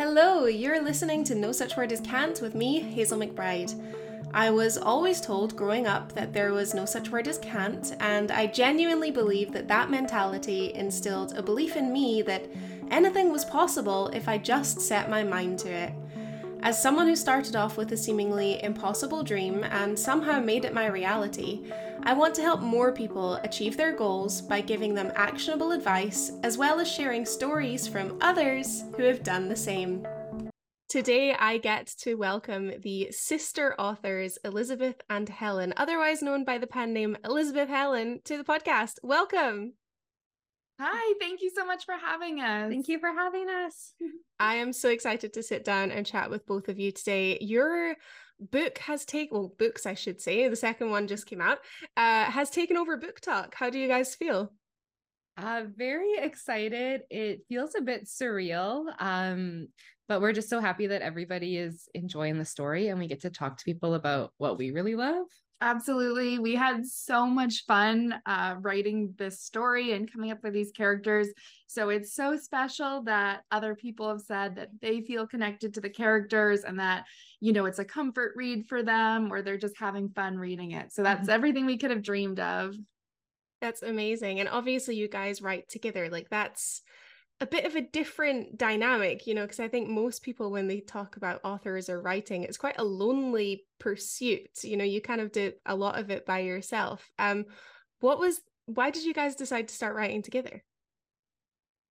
Hello, you're listening to No Such Word as Can't with me, Hazel McBride. I was always told growing up that there was no such word as can't, and I genuinely believe that that mentality instilled a belief in me that anything was possible if I just set my mind to it. As someone who started off with a seemingly impossible dream and somehow made it my reality, I want to help more people achieve their goals by giving them actionable advice as well as sharing stories from others who have done the same. Today, I get to welcome the sister authors Elizabeth and Helen, otherwise known by the pen name Elizabeth Helen, to the podcast. Welcome. Hi, thank you so much for having us. Thank you for having us. I am so excited to sit down and chat with both of you today. Your book has taken, well, books, I should say, the second one just came out, uh, has taken over BookTok How do you guys feel? Uh, very excited. It feels a bit surreal. Um, but we're just so happy that everybody is enjoying the story and we get to talk to people about what we really love. Absolutely. We had so much fun uh, writing this story and coming up with these characters. So it's so special that other people have said that they feel connected to the characters and that, you know, it's a comfort read for them or they're just having fun reading it. So that's mm-hmm. everything we could have dreamed of. That's amazing. And obviously, you guys write together. Like, that's a bit of a different dynamic, you know, because I think most people, when they talk about authors or writing, it's quite a lonely pursuit. You know, you kind of do a lot of it by yourself. Um, what was, why did you guys decide to start writing together?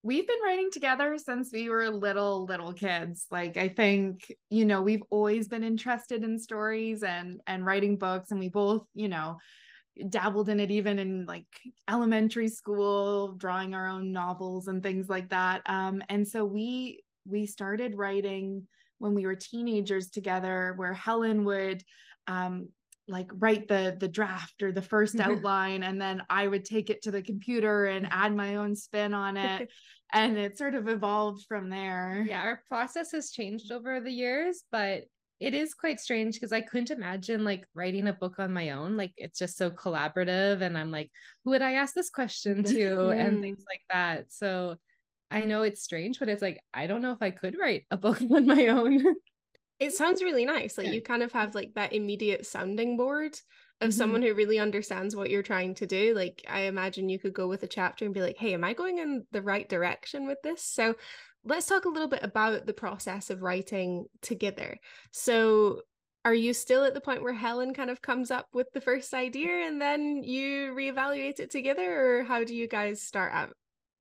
We've been writing together since we were little, little kids. Like, I think, you know, we've always been interested in stories and, and writing books, and we both, you know, dabbled in it even in like elementary school drawing our own novels and things like that. Um, and so we we started writing when we were teenagers together where helen would um, like write the the draft or the first outline and then i would take it to the computer and add my own spin on it. And it sort of evolved from there. Yeah our process has changed over the years but it is quite strange because I couldn't imagine like writing a book on my own. Like it's just so collaborative. And I'm like, who would I ask this question to? and things like that. So I know it's strange, but it's like, I don't know if I could write a book on my own. it sounds really nice. Like you kind of have like that immediate sounding board of mm-hmm. someone who really understands what you're trying to do. Like I imagine you could go with a chapter and be like, hey, am I going in the right direction with this? So let's talk a little bit about the process of writing together. So, are you still at the point where Helen kind of comes up with the first idea and then you reevaluate it together, or how do you guys start out?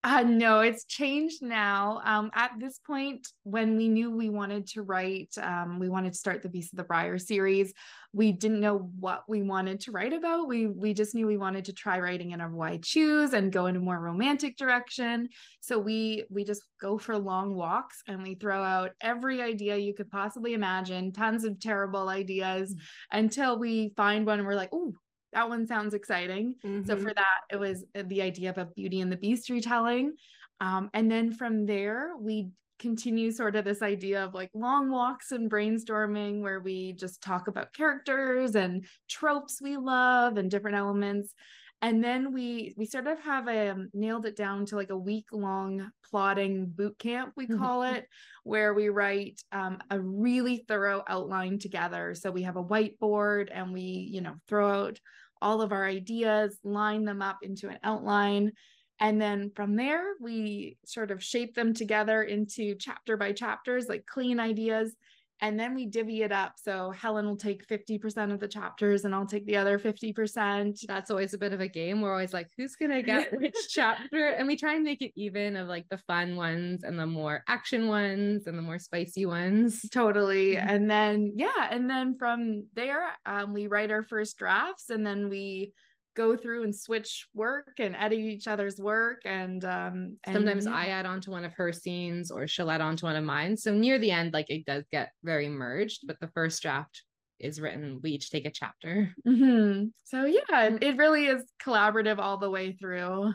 Uh, no, it's changed now. Um, at this point, when we knew we wanted to write, um, we wanted to start the Beast of the Briar series. We didn't know what we wanted to write about. We we just knew we wanted to try writing in a Why Choose and go in a more romantic direction. So we we just go for long walks and we throw out every idea you could possibly imagine, tons of terrible ideas, mm-hmm. until we find one and we're like, oh, that one sounds exciting. Mm-hmm. So for that, it was uh, the idea of a Beauty and the Beast retelling. Um, and then from there, we continue sort of this idea of like long walks and brainstorming where we just talk about characters and tropes we love and different elements and then we we sort of have um, nailed it down to like a week long plotting boot camp we call it where we write um, a really thorough outline together. So we have a whiteboard and we you know throw out all of our ideas, line them up into an outline. And then from there, we sort of shape them together into chapter by chapters, like clean ideas and then we divvy it up. So helen will take 50% of the chapters and i'll take the other 50% that's always a bit of a game. We're always like who's gonna get which chapter? And we try and make it even of like the fun ones and the more action ones and the more spicy ones. Totally. Mm-hmm. and then yeah and then from there um, we write our first drafts and then we go through and switch work and edit each other's work and um and, sometimes yeah. I add on to one of her scenes or she'll add on to one of mine. So near the end, like it does get very merged, but the first draft is written, we each take a chapter. Mm-hmm. So yeah, it really is collaborative all the way through.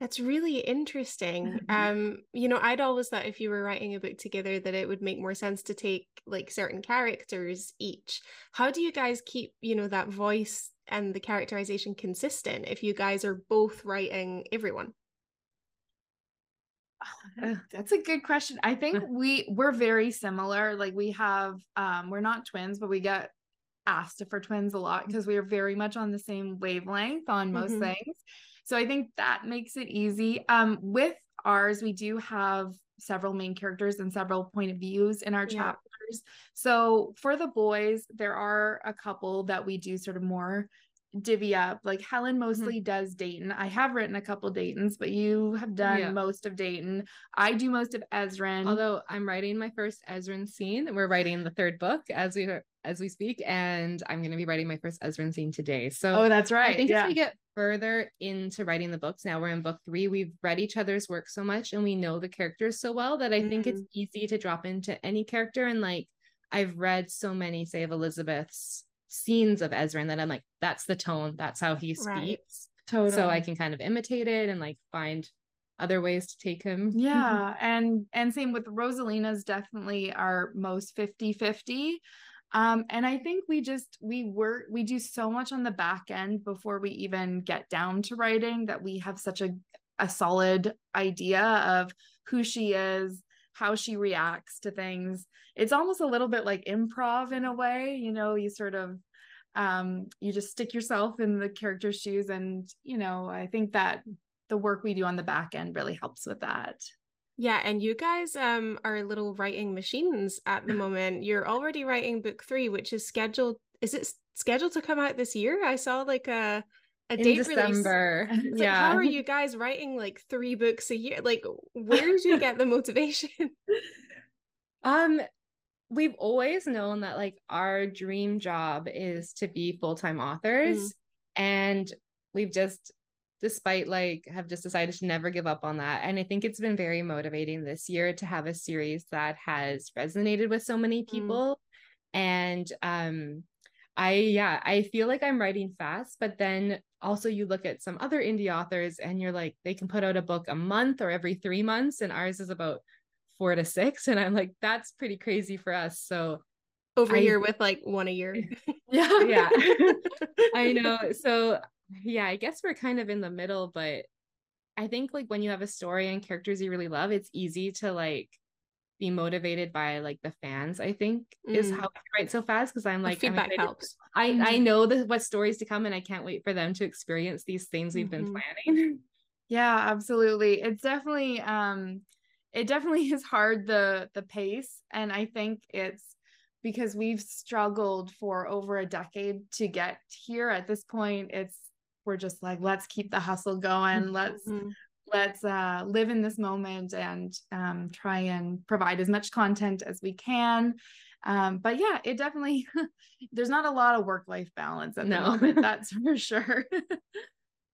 That's really interesting. Um, you know, I'd always thought if you were writing a book together that it would make more sense to take like certain characters each. How do you guys keep, you know, that voice and the characterization consistent if you guys are both writing everyone? That's a good question. I think we we're very similar. Like we have um we're not twins, but we get asked if we're twins a lot because we are very much on the same wavelength on most mm-hmm. things. So I think that makes it easy. Um with ours we do have several main characters and several point of views in our yeah. chapters. So for the boys, there are a couple that we do sort of more divvy up. Like Helen mm-hmm. mostly mm-hmm. does Dayton. I have written a couple Daytons, but you have done yeah. most of Dayton. I do most of Ezryn. Although I'm writing my first Ezryn scene. We're writing the third book as we as we speak, and I'm going to be writing my first Ezryn scene today. So oh, that's right. I think yeah. as we get further into writing the books, now we're in book three. We've read each other's work so much, and we know the characters so well that I mm-hmm. think it's mm-hmm. easy to drop into any character. And like I've read so many, say, of Elizabeth's scenes of Ezryn and then I'm like, that's the tone, that's how he speaks. Right. Totally. So I can kind of imitate it and like find other ways to take him. Yeah. and and same with Rosalina's definitely our most 50-50. Um, and I think we just we work we do so much on the back end before we even get down to writing that we have such a a solid idea of who she is, how she reacts to things. It's almost a little bit like improv in a way, you know, you sort of um you just stick yourself in the character's shoes and, you know, I think that the work we do on the back end really helps with that. Yeah, and you guys um are little writing machines at the moment. You're already writing book 3 which is scheduled is it scheduled to come out this year? I saw like a a in date December. Release. yeah. Like, how are you guys writing like three books a year? Like, where did you get the motivation? Um, we've always known that like our dream job is to be full-time authors. Mm. And we've just despite like have just decided to never give up on that and i think it's been very motivating this year to have a series that has resonated with so many mm. people mm. and um I yeah, I feel like I'm writing fast, but then also you look at some other indie authors and you're like they can put out a book a month or every 3 months and ours is about 4 to 6 and I'm like that's pretty crazy for us. So over I, here with like one a year. yeah. Yeah. I know. So yeah, I guess we're kind of in the middle, but I think like when you have a story and characters you really love, it's easy to like be motivated by like the fans i think mm. is how i write so fast because i'm like the feedback I'm helps i mm. i know the, what stories to come and i can't wait for them to experience these things we've mm-hmm. been planning yeah absolutely it's definitely um it definitely is hard the the pace and i think it's because we've struggled for over a decade to get here at this point it's we're just like let's keep the hustle going mm-hmm let's uh, live in this moment and um, try and provide as much content as we can. Um, but yeah it definitely there's not a lot of work life balance at no. the moment that's for sure.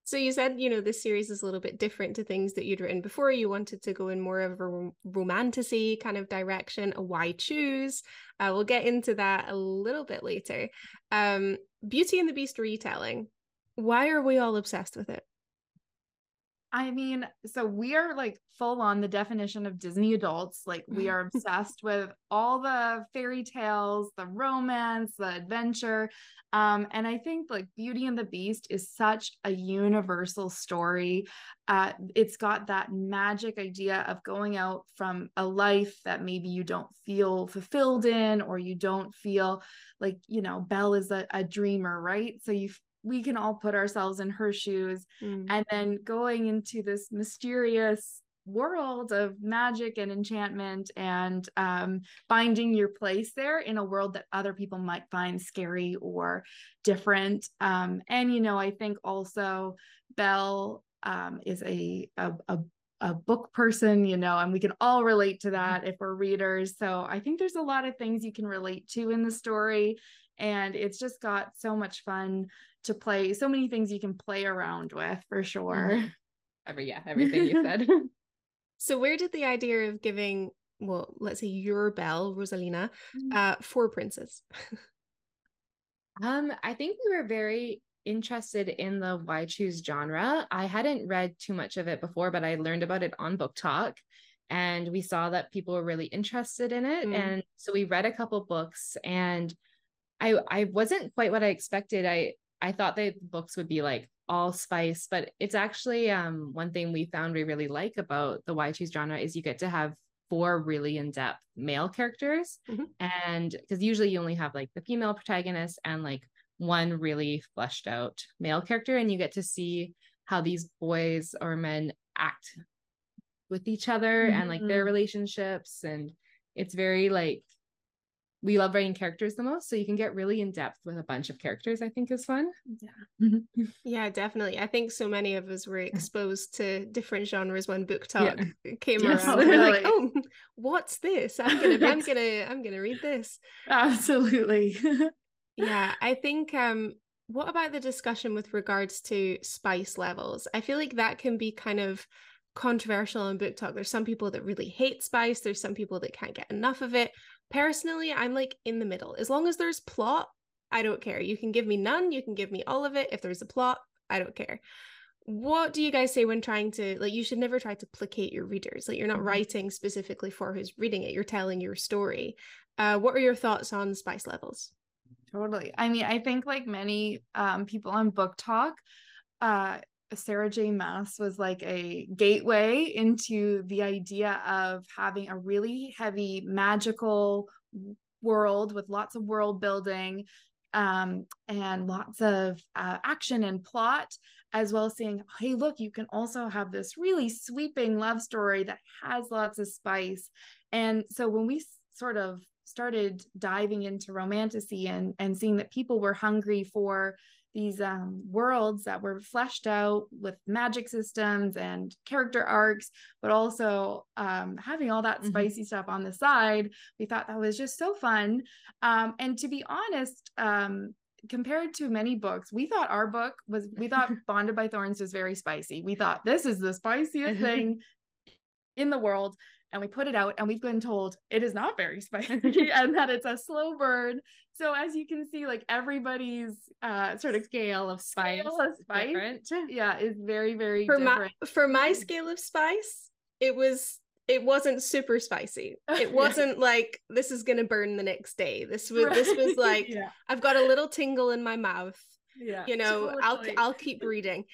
So you said you know this series is a little bit different to things that you'd written before. You wanted to go in more of a rom- romantasy kind of direction why choose. Uh, we'll get into that a little bit later. Um, beauty and the beast retelling why are we all obsessed with it I mean, so we are like full on the definition of Disney adults. Like we are obsessed with all the fairy tales, the romance, the adventure. Um, and I think like Beauty and the Beast is such a universal story. Uh, it's got that magic idea of going out from a life that maybe you don't feel fulfilled in, or you don't feel like, you know, Belle is a, a dreamer, right? So you we can all put ourselves in her shoes mm. and then going into this mysterious world of magic and enchantment and um, finding your place there in a world that other people might find scary or different um, and you know i think also belle um, is a, a, a a book person, you know, and we can all relate to that if we're readers. So I think there's a lot of things you can relate to in the story. And it's just got so much fun to play so many things you can play around with for sure mm-hmm. every yeah everything you said so where did the idea of giving well let's say your Belle rosalina mm-hmm. uh four princes um i think we were very interested in the why choose genre i hadn't read too much of it before but i learned about it on BookTok and we saw that people were really interested in it mm. and so we read a couple books and I I wasn't quite what I expected. I I thought the books would be like all spice, but it's actually um one thing we found we really like about the Why Choose genre is you get to have four really in-depth male characters. Mhm. And because usually you only have like the female protagonist and like one really fleshed out male character, and you get to see how these boys or men act with each other and like their Mhm. relationships. And it's very like we love writing characters the most. So you can get really in depth with a bunch of characters, I think is fun. Yeah, yeah definitely. I think so many of us were exposed to different genres when book Yeah. talk came Yes, around. We're like, oh, what's this? I'm gonna, I'm gonna, I'm gonna read this. Absolutely. Yeah, I think. Um, what about the discussion with regards to spice levels? I feel like that can be kind of controversial in BookTok. There's some people that really hate spice. There's some people that can't get enough of it. Personally, I'm like in the middle. As long as there's plot, I don't care. You can give me none. You can give me all of it. If there's a plot, I don't care. What do you guys say when trying to like? You should never try to placate your readers. Like you're not Mhm. writing specifically for who's reading it. You're telling your story. Uh, what are your thoughts on spice levels? Totally. I mean, I think like many um, people on BookTok, uh, Sarah J. Maas was like a gateway into the idea of having a really heavy magical world with lots of world building um, and lots of uh, action and plot, as well as saying, hey, look, you can also have this really sweeping love story that has lots of spice. And so when we sort of started diving into romantasy and and seeing that people were hungry for these um, worlds that were fleshed out with magic systems and character arcs, but also um, having all that Mhm. spicy stuff on the side. We thought that was just so fun. Um, and to be honest, um, compared to many books, we thought our book was, we thought Bonded by Thorns was very spicy. We thought this is the spiciest thing in the world and we put it out and we've been told it is not very spicy and that it's a slow burn so as you can see like everybody's uh sort of Scale of spice. scale of spice different. yeah is very very for my for my scale of spice, it was it wasn't super spicy. It wasn't like this is gonna burn the next day. This was this was like yeah I've got a little tingle in my mouth. yeah You know, I'll. I'll keep reading.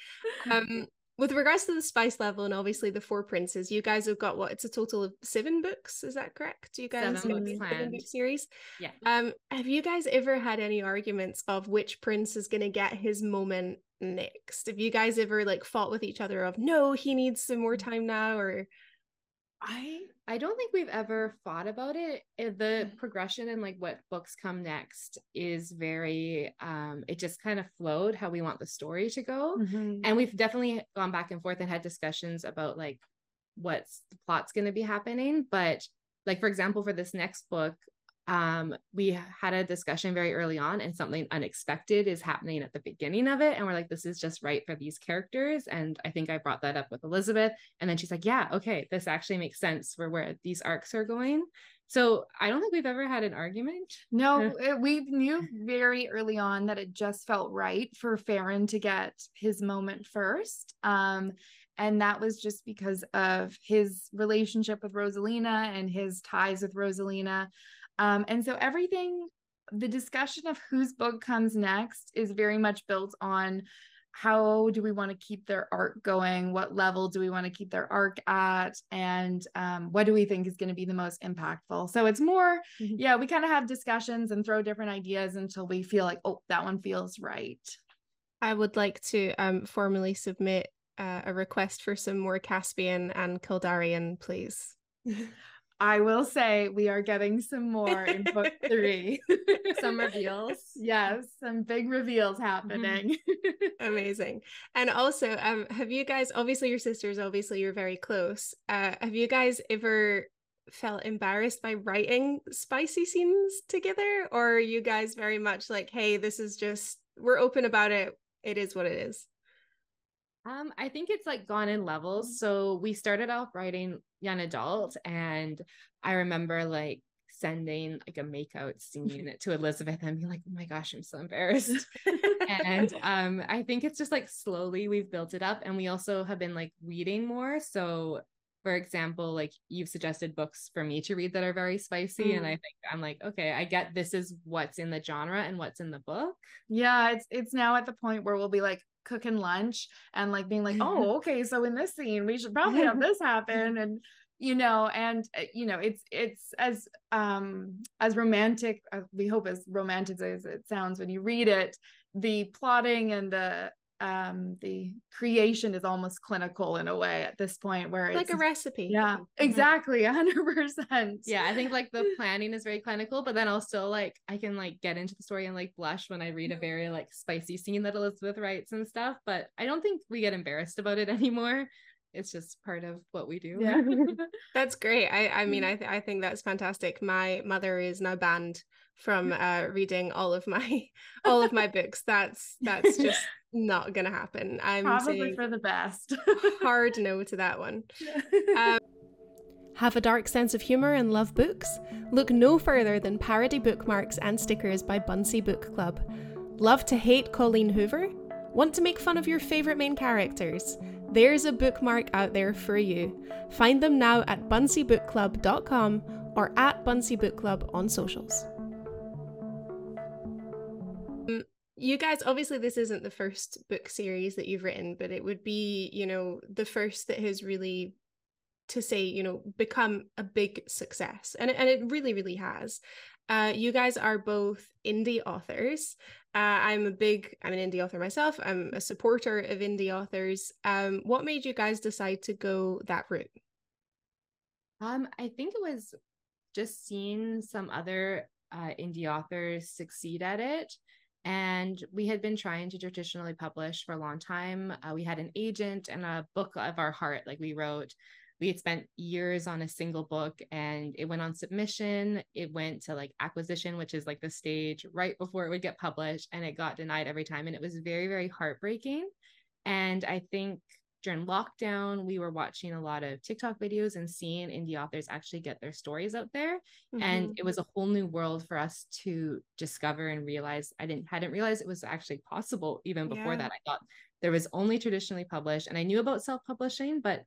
Um, with regards to the spice level and obviously the four princes, you guys have got what? It's a total of seven books. Is that correct? You guys Seven books seven book series. Yeah. Um, have you guys ever had any arguments of which prince is gonna get his moment next? Have you guys ever like fought with each other of no, he needs some more time now, or I I don't think we've ever thought about it. The progression and like what books come next is very um it just kind of flowed how we want the story to go. Mhm. And we've definitely gone back and forth and had discussions about like what's the plot's going to be happening, but like for example for this next book um we had a discussion very early on and something unexpected is happening at the beginning of it. And we're like this is just right for these characters. And i think i brought that up with elizabeth. And then she's like yeah okay this actually makes sense for where these arcs are going. So i don't think we've ever had an argument. No, it- we knew very early on that it just felt right for Farron to get his moment first. Um, and that was just because of his relationship with Rosalina and his ties with Rosalina. Um, and so everything, the discussion of whose book comes next is very much built on how do we want to keep their arc going? What level do we want to keep their arc at? And um, what do we think is going to be the most impactful? So it's more Mhm. yeah, we kind of have discussions and throw different ideas until we feel like, oh, that one feels right. I would like to um formally submit uh, a request for some more Caspian and Keldarion, please. I will say we are getting some more in book three. some reveals yes, some big reveals happening. Amazing. And also, um, have you guys obviously your sisters, obviously you're very close. Uh, have you guys ever felt embarrassed by writing spicy scenes together? Or are you guys very much like, hey, this is just we're open about it. It is what it is. Um, I think it's like gone in levels. So we started off writing young adult, and I remember like sending like a makeout scene to Elizabeth and being like, "Oh my gosh, I'm so embarrassed." and um, I think it's just like slowly we've built it up, and we also have been like reading more. So, for example, like you've suggested books for me to read that are very spicy, and I think I'm like, okay, I get this is what's in the genre and what's in the book. yeah, it's it's now at the point where we'll be like, cooking lunch and like being like, oh, okay, so in this scene we should probably have this happen and you know and uh, you know it's it's as um as romantic uh, we hope as romantic as it sounds when you read it the plotting and the um the creation is almost clinical in a way at this point where like it's a recipe yeah exactly 100% yeah i think like the planning is very clinical but then i'll still like i can like get into the story and like blush when i read a very like spicy scene that elizabeth writes and stuff but i don't think we get embarrassed about it anymore it's just part of what we do Yeah. That's great. I I mean I th- I think that's fantastic. My mother is now banned from uh reading all of my all of my books. That's that's just not gonna happen. I'm probably for the best hard no to that one. Um, have a dark sense of humour and love books? Look no further than parody bookmarks and stickers by Bunsey Book Club. Love to hate Colleen Hoover? Want to make fun of your favourite main characters? There's a bookmark out there for you. Find them now at bunseybookclub.com or at Bunsey Book Club on socials. You guys, obviously, this isn't the first book series that you've written, but it would be, you know, the first that has really, to say, you know, become a big success. And, and it really, really has. Uh, you guys are both indie authors. Uh, I'm a big, I'm an indie author myself. I'm a supporter of indie authors. Um, what made you guys decide to go that route? Um, I think it was just seeing some other uh, indie authors succeed at it. And we had been trying to traditionally publish for a long time. Uh, we had an agent and a book of our heart, like we wrote. We had spent years on a single book and it went on submission. It went to like acquisition, which is like the stage right before it would get published, and it got denied every time. And it was very, very heartbreaking. And I think during lockdown, we were watching a lot of TikTok videos and seeing indie authors actually get their stories out there. And it was a whole new world for us to discover and realize. I didn't hadn't realized it was actually possible even before Yeah. that. I thought there was only traditionally published, and I knew about self-publishing, but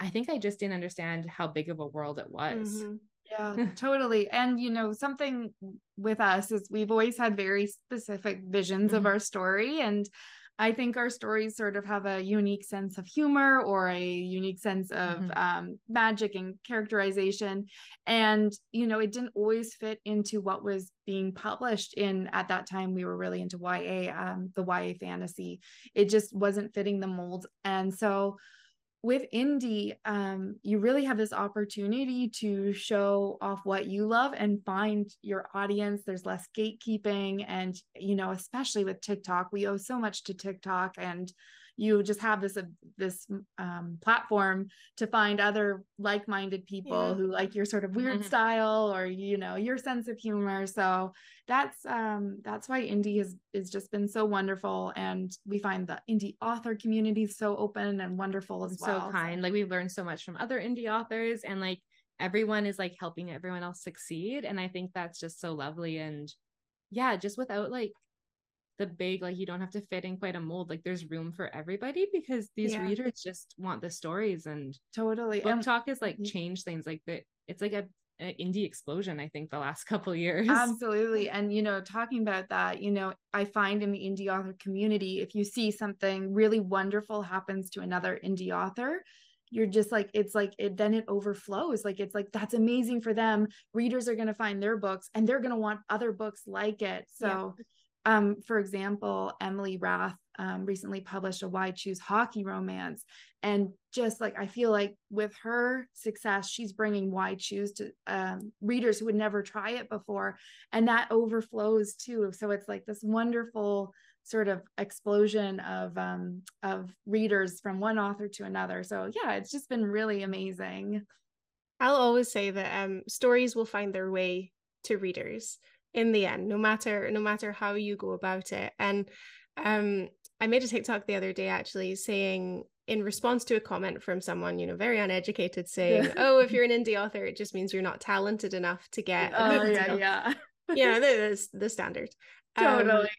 I think I just didn't understand how big of a world it was. Mhm. Yeah, totally. And you know, something with us is we've always had very specific visions of Mhm. our story. And I think our stories sort of have a unique sense of humor or a unique sense of Mhm. um, magic and characterization. And, you know, it didn't always fit into what was being published in at that time. We were really into YA, um, the YA fantasy. It just wasn't fitting the mold. And so with indie um you really have this opportunity to show off what you love and find your audience. There's less gatekeeping and you know especially with TikTok we owe so much to TikTok and you just have this uh, this um, platform to find other like-minded people Yeah. who like your sort of weird Mhm. style or you know your sense of humor so that's um that's why indie has is just been so wonderful and we find the indie author community so open and wonderful as and well so kind. Like we've learned so much from other indie authors, and like everyone is like helping everyone else succeed. And I think that's just so lovely. And yeah, just without like the big, like you don't have to fit in quite a mold. Like there's room for everybody because these Yeah. readers just want the stories and totally book and talk has like changed things. Like the it's like a, a indie explosion, I think, the last couple years. Absolutely. And, you know, talking about that, you know, I find in the indie author community, if you see something really wonderful happens to another indie author, you're just like, it's like, it then it overflows. Like, it's like, that's amazing for them. Readers are going to find their books and they're going to want other books like it. So, um, for example, Emily Rath um, recently published a Why Choose Hockey romance. And just like I feel like with her success, she's bringing Why Choose to um, readers who would never try it before. And that overflows too. So it's like this wonderful sort of explosion of um, of readers from one author to another. So yeah, it's just been really amazing. I'll always say that um, stories will find their way to readers in the end, no matter no matter how you go about it. And um, I made a TikTok the other day actually saying in response to a comment from someone, you know, very uneducated, saying, Yeah. "Oh, if you're an indie author, it just means you're not talented enough to get." Oh yeah, yeah. yeah, that is the standard. Um, Totally.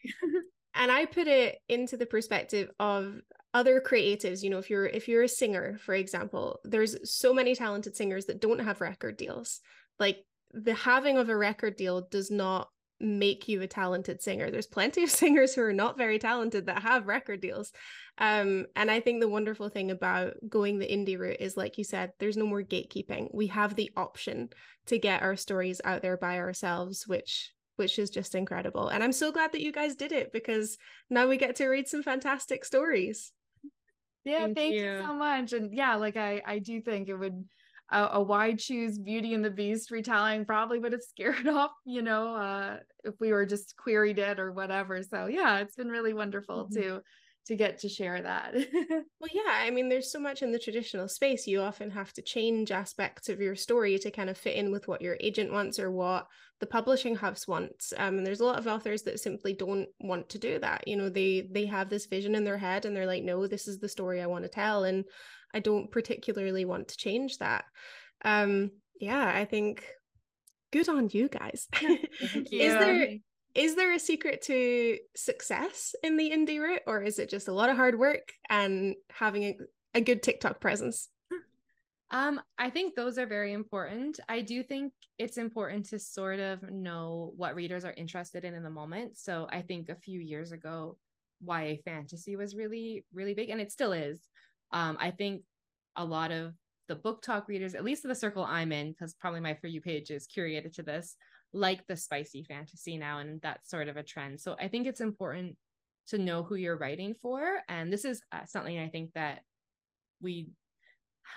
and I put it into the perspective of other creatives you know if you're if you're a singer for example there's so many talented singers that don't have record deals like the having of a record deal does not make you a talented singer. There's plenty of singers who are not very talented that have record deals. Um, and I think the wonderful thing about going the indie route is, like you said, there's no more gatekeeping. We have the option to get our stories out there by ourselves, which which is just incredible. And I'm so glad that you guys did it because now we get to read some fantastic stories. Yeah, thank, thank you. you so much. And yeah, like I I do think it would a, a Why Choose Beauty and the Beast retelling probably would have scared off, you know, uh, if we were just queried it or whatever. So yeah, it's been really wonderful mm-hmm. to to get to share that. well, yeah, I mean, there's so much in the traditional space. You often have to change aspects of your story to kind of fit in with what your agent wants or what the publishing house wants. Um, and there's a lot of authors that simply don't want to do that. You know, they they have this vision in their head and they're like, no, this is the story I want to tell. And I don't particularly want to change that. Um, yeah, I think good on you guys. is there is there a secret to success in the indie route, or is it just a lot of hard work and having a, a good TikTok presence? Um, I think those are very important. I do think it's important to sort of know what readers are interested in in the moment. So I think a few years ago, YA fantasy was really, really big, and it still is. Um, I think a lot of the BookTok readers, at least the circle I'm in, because probably my For You page is curated to this, like the spicy fantasy now, and that's sort of a trend. So I think it's important to know who you're writing for. And this is uh, something I think that we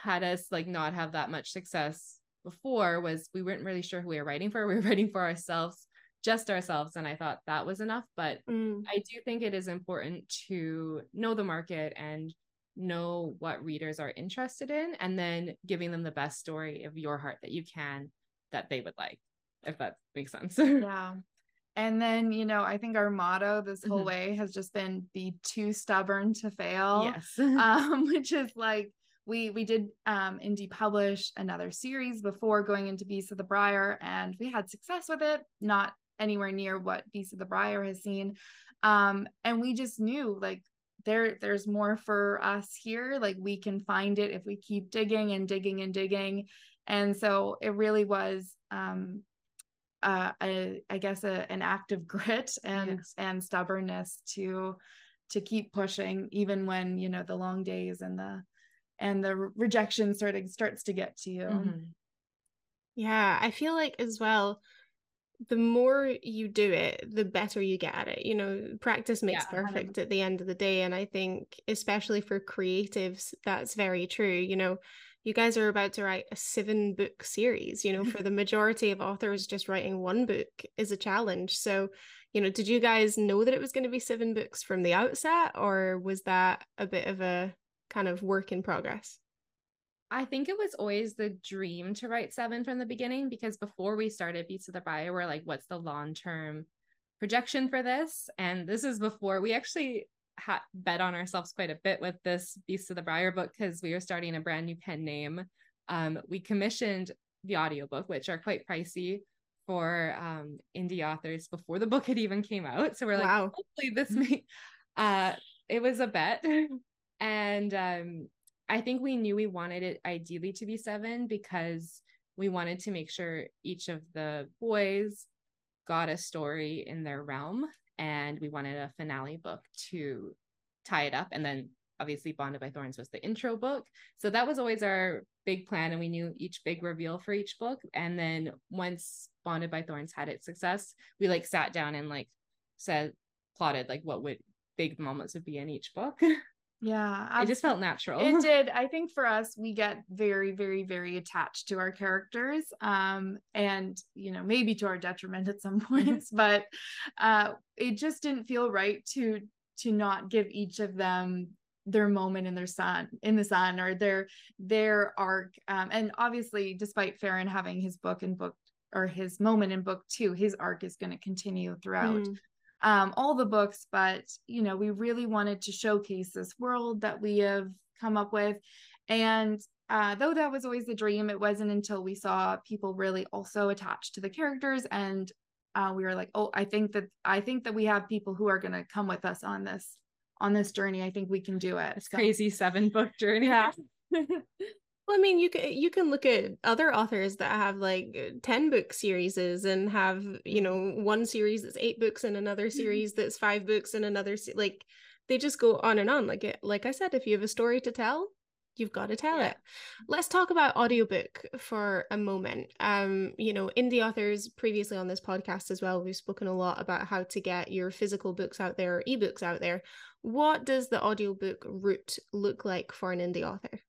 had us like not have that much success before was we weren't really sure who we were writing for. We were writing for ourselves, just ourselves. And I thought that was enough. But mm. I do think it is important to know the market and know what readers are interested in and then giving them the best story of your heart that you can that they would like if that makes sense. Yeah. And then you know i think our motto this whole mm-hmm. way has just been be too stubborn to fail. Yes. Um which is like we we did um indie publish another series before going into beast of the briar and we had success with it not anywhere near what beast of the briar has seen. Um and we just knew like there there's more for us here like we can find it if we keep digging and digging and digging and so it really was um uh, a, I guess a, an act of grit and yes. and stubbornness to to keep pushing even when you know the long days and the and the rejection sort of starts to get to you. Mm-hmm. Yeah, I feel like as well the more you do it, the better you get at it. You know, practice makes yeah, perfect at the end of the day. And I think, especially for creatives, that's very true. You know, you guys are about to write a seven book series. You know, for the majority of authors, just writing one book is a challenge. So, you know, did you guys know that it was going to be seven books from the outset, or was that a bit of a kind of work in progress? I think it was always the dream to write seven from the beginning because before we started Beasts of the Briar, we're like, what's the long term projection for this? And this is before we actually had bet on ourselves quite a bit with this Beast of the Briar book because we were starting a brand new pen name. Um, we commissioned the audiobook, which are quite pricey for um, indie authors before the book had even came out. So we're like, wow. hopefully this may. Uh, it was a bet, and um, I think we knew we wanted it ideally to be seven because we wanted to make sure each of the boys got a story in their realm and we wanted a finale book to tie it up. And then obviously bonded by thorns was the intro book. So that was always our big plan and we knew each big reveal for each book. And then once bonded by thorns had its success we like sat down and like said plotted like what would big moments would be in each book Yeah. It just felt natural. It did. I think for us, we get very, very, very attached to our characters. Um, and you know, maybe to our detriment at some points, but uh it just didn't feel right to to not give each of them their moment in their sun in the sun or their their arc. Um, and obviously, despite Farron having his book and book or his moment in book two, his arc is going to continue throughout. Mm um, all the books, but you know, we really wanted to showcase this world that we have come up with. And uh, though that was always the dream, it wasn't until we saw people really also attached to the characters, and uh, we were like, "Oh, I think that I think that we have people who are going to come with us on this on this journey. I think we can do it." It's so, crazy seven book journey. Yeah. Well, I mean, you can you can look at other authors that have like uh, ten book series and have you know one series that's eight books and another Mm-hmm. series that's five books and another se- like they just go on and on. Like it, like I said, if you have a story to tell, you've got to tell Yeah. it. Let's talk about audiobook for a moment. Um, you know, indie authors previously on this podcast as well, we've spoken a lot about how to get your physical books out there, or ebooks out there. What does the audiobook route look like for an indie author?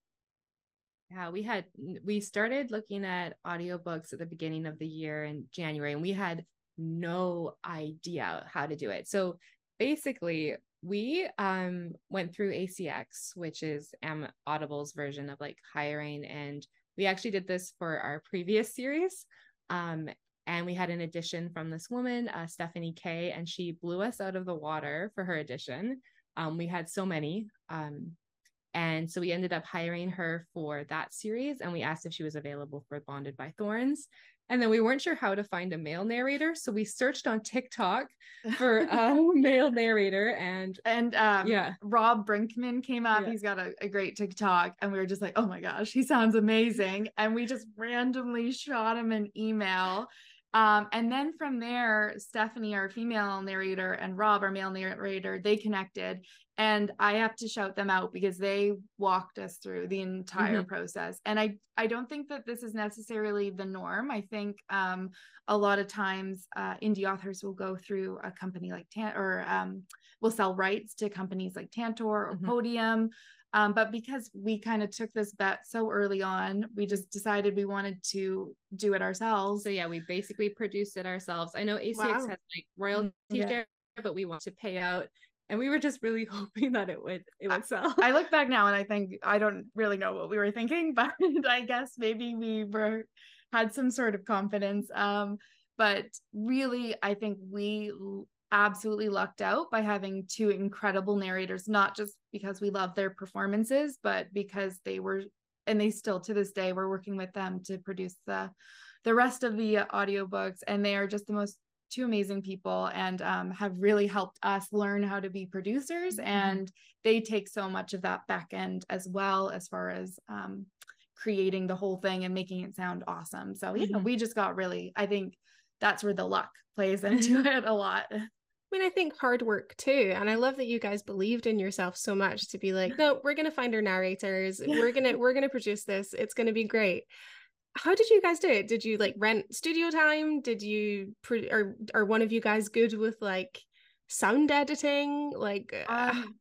Yeah, we had we started looking at audiobooks at the beginning of the year in January and we had no idea how to do it. So basically, we um went through ACX, which is Am Audible's version of like hiring and we actually did this for our previous series. Um and we had an edition from this woman, uh, Stephanie Kay, and she blew us out of the water for her edition. Um, we had so many. Um, and so we ended up hiring her for that series and we asked if she was available for Bonded by Thorns. And then we weren't sure how to find a male narrator. So we searched on TikTok for a male narrator. And And um, yeah, Rob Brinkman came up. Yeah. He's got a, a great TikTok, and we were just like, "Oh my gosh, he sounds amazing!" And we just randomly shot him an email. Um, and then from there, Stephanie, our female narrator, and Rob, our male narrator, they connected. And I have to shout them out because they walked us through the entire process. And I, I don't think that this is necessarily the norm. I think um, a lot of times uh, indie authors will go through a company like Tan or um, will sell rights to companies like Tantor or Mhm. Podium. Um, but because we kind of took this bet so early on, we just decided we wanted to do it ourselves. so yeah, we basically produced it ourselves. I know ACX Wow. has like royalty Yeah. share, but we want to pay out. And we were just really hoping that it would it would sell. I look back now and I think I don't really know what we were thinking, but I guess maybe we were had some sort of confidence. Um, but really, I think we absolutely lucked out by having two incredible narrators, not just because we love their performances, but because they were and they still to this day we're working with them to produce the the rest of the audiobooks and they are just the most two amazing people and um, have really helped us learn how to be producers Mhm. and they take so much of that back end as well as far as um, creating the whole thing and making it sound awesome so you know we just got really i think that's where the luck plays into it a lot I mean, I think hard work too. And I love that you guys believed in yourself so much to be like, no, we're gonna find our narrators. We're gonna we're gonna produce this. It's gonna be great. How did you guys do it? Did you like rent studio time? Did you pro- or are one of you guys good with like sound editing? Like uh, um,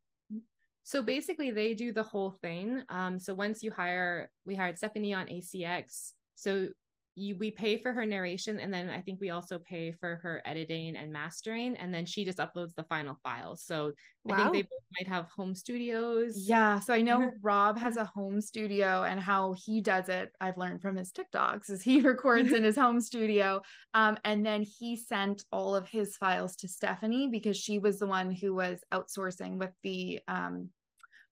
So basically, they do the whole thing. Um, so once you hire, we hired Stephanie on ACX. So you we pay for her narration, and then I think we also pay for her editing and mastering, and then she just uploads the final file So I think they both might have home studios. Yeah, so I know Rob has a home studio and how he does it. I've learned from his TikToks is he records in his home studio. Um, and then he sent all of his files to Stephanie because she was the one who was outsourcing with the um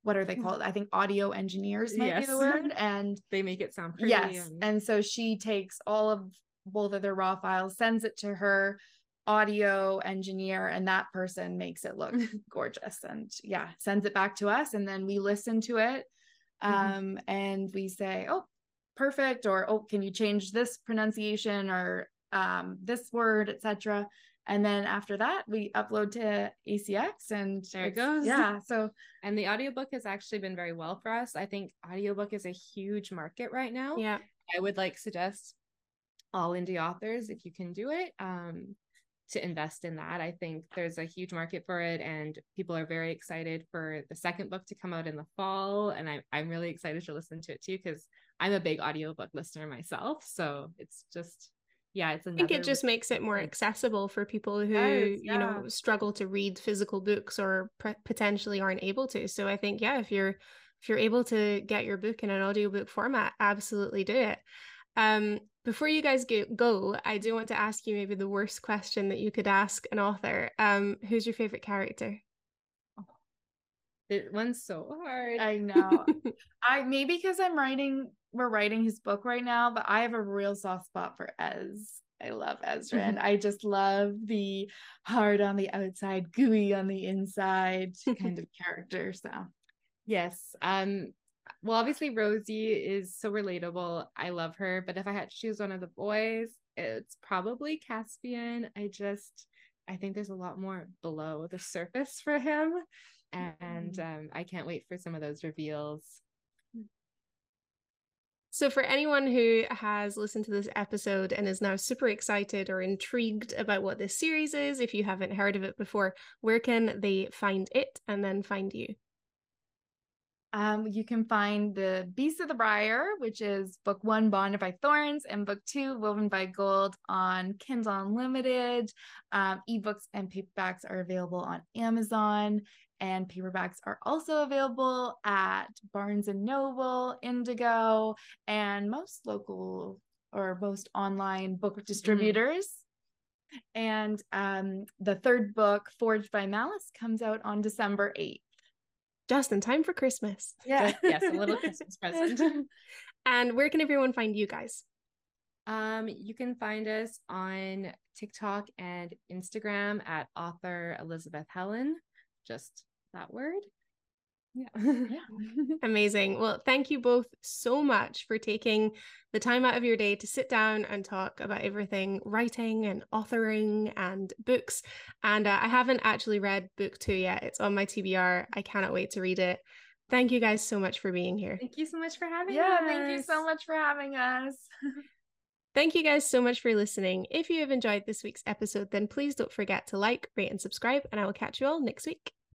what are they called? I think audio engineers might be the word. And they make it sound pretty. yes, and- and so she takes all of both of their raw files, sends it to her audio engineer, and that person makes it look gorgeous. And yeah, sends it back to us, and then we listen to it, Mhm. um, and we say, "Oh, perfect," or "Oh, can you change this pronunciation or um, this word, etc." And then after that, we upload to ACX, and There it goes. Yeah, so and the audiobook has actually been very well for us. I think audiobook is a huge market right now. yeah. I would like suggest all indie authors, if you can do it, um, to invest in that. I think there's a huge market for it, and people are very excited for the second book to come out in the fall. And I'm I'm really excited to listen to it too because I'm a big audiobook listener myself. So it's just yeah, it's I think it just makes it more accessible for people who, does, you know, struggle to read physical books or pre- potentially aren't able to. So I think, yeah, if you're if you're able to get your book in an audiobook format, absolutely do it. Um, before you guys go, go, I do want to ask you maybe the worst question that you could ask an author. Um, who's your favorite character? It one's so hard. I know. I maybe because I'm writing, we're writing his book right now, but I have a real soft spot for Ez. I love Ezryn, and I just love the hard on the outside, gooey on the inside kind of character. So Yes. Um well, obviously Rosie is so relatable. I love her, but if I had to choose one of the boys, it's probably Caspian. I just I think there's a lot more below the surface for him. And mm-hmm. um, I can't wait for some of those reveals. So, for anyone who has listened to this episode and is now super excited or intrigued about what this series is, if you haven't heard of it before, where can they find it and then find you? Um, you can find the Beast of the Briar, which is book one, Bonded by Thorns, and book two, Woven by Gold, on Kindle Unlimited. Um, ebooks and paperbacks are available on Amazon, and paperbacks are also available at Barnes and Noble, Indigo, and most local or most online book mm-hmm. distributors. Mm. And um, the third book, Forged by Malice, comes out on December 8th just in time for Christmas. Yeah. yes, a little Christmas present. and where can everyone find you guys? Um, you can find us on TikTok and Instagram at author Elizabeth Helen. Just that word. Yeah. yeah. Amazing. Well, thank you both so much for taking the time out of your day to sit down and talk about everything writing and authoring and books. And uh, I haven't actually read book two yet. It's on my TBR. I cannot wait to read it. Thank you guys so much for being here. Thank you so much for having yeah, us. Yeah, thank you so much for having us. Thank you guys so much for listening. If you have enjoyed this week's episode, then please don't forget to like, rate, and subscribe, and I will catch you all next week.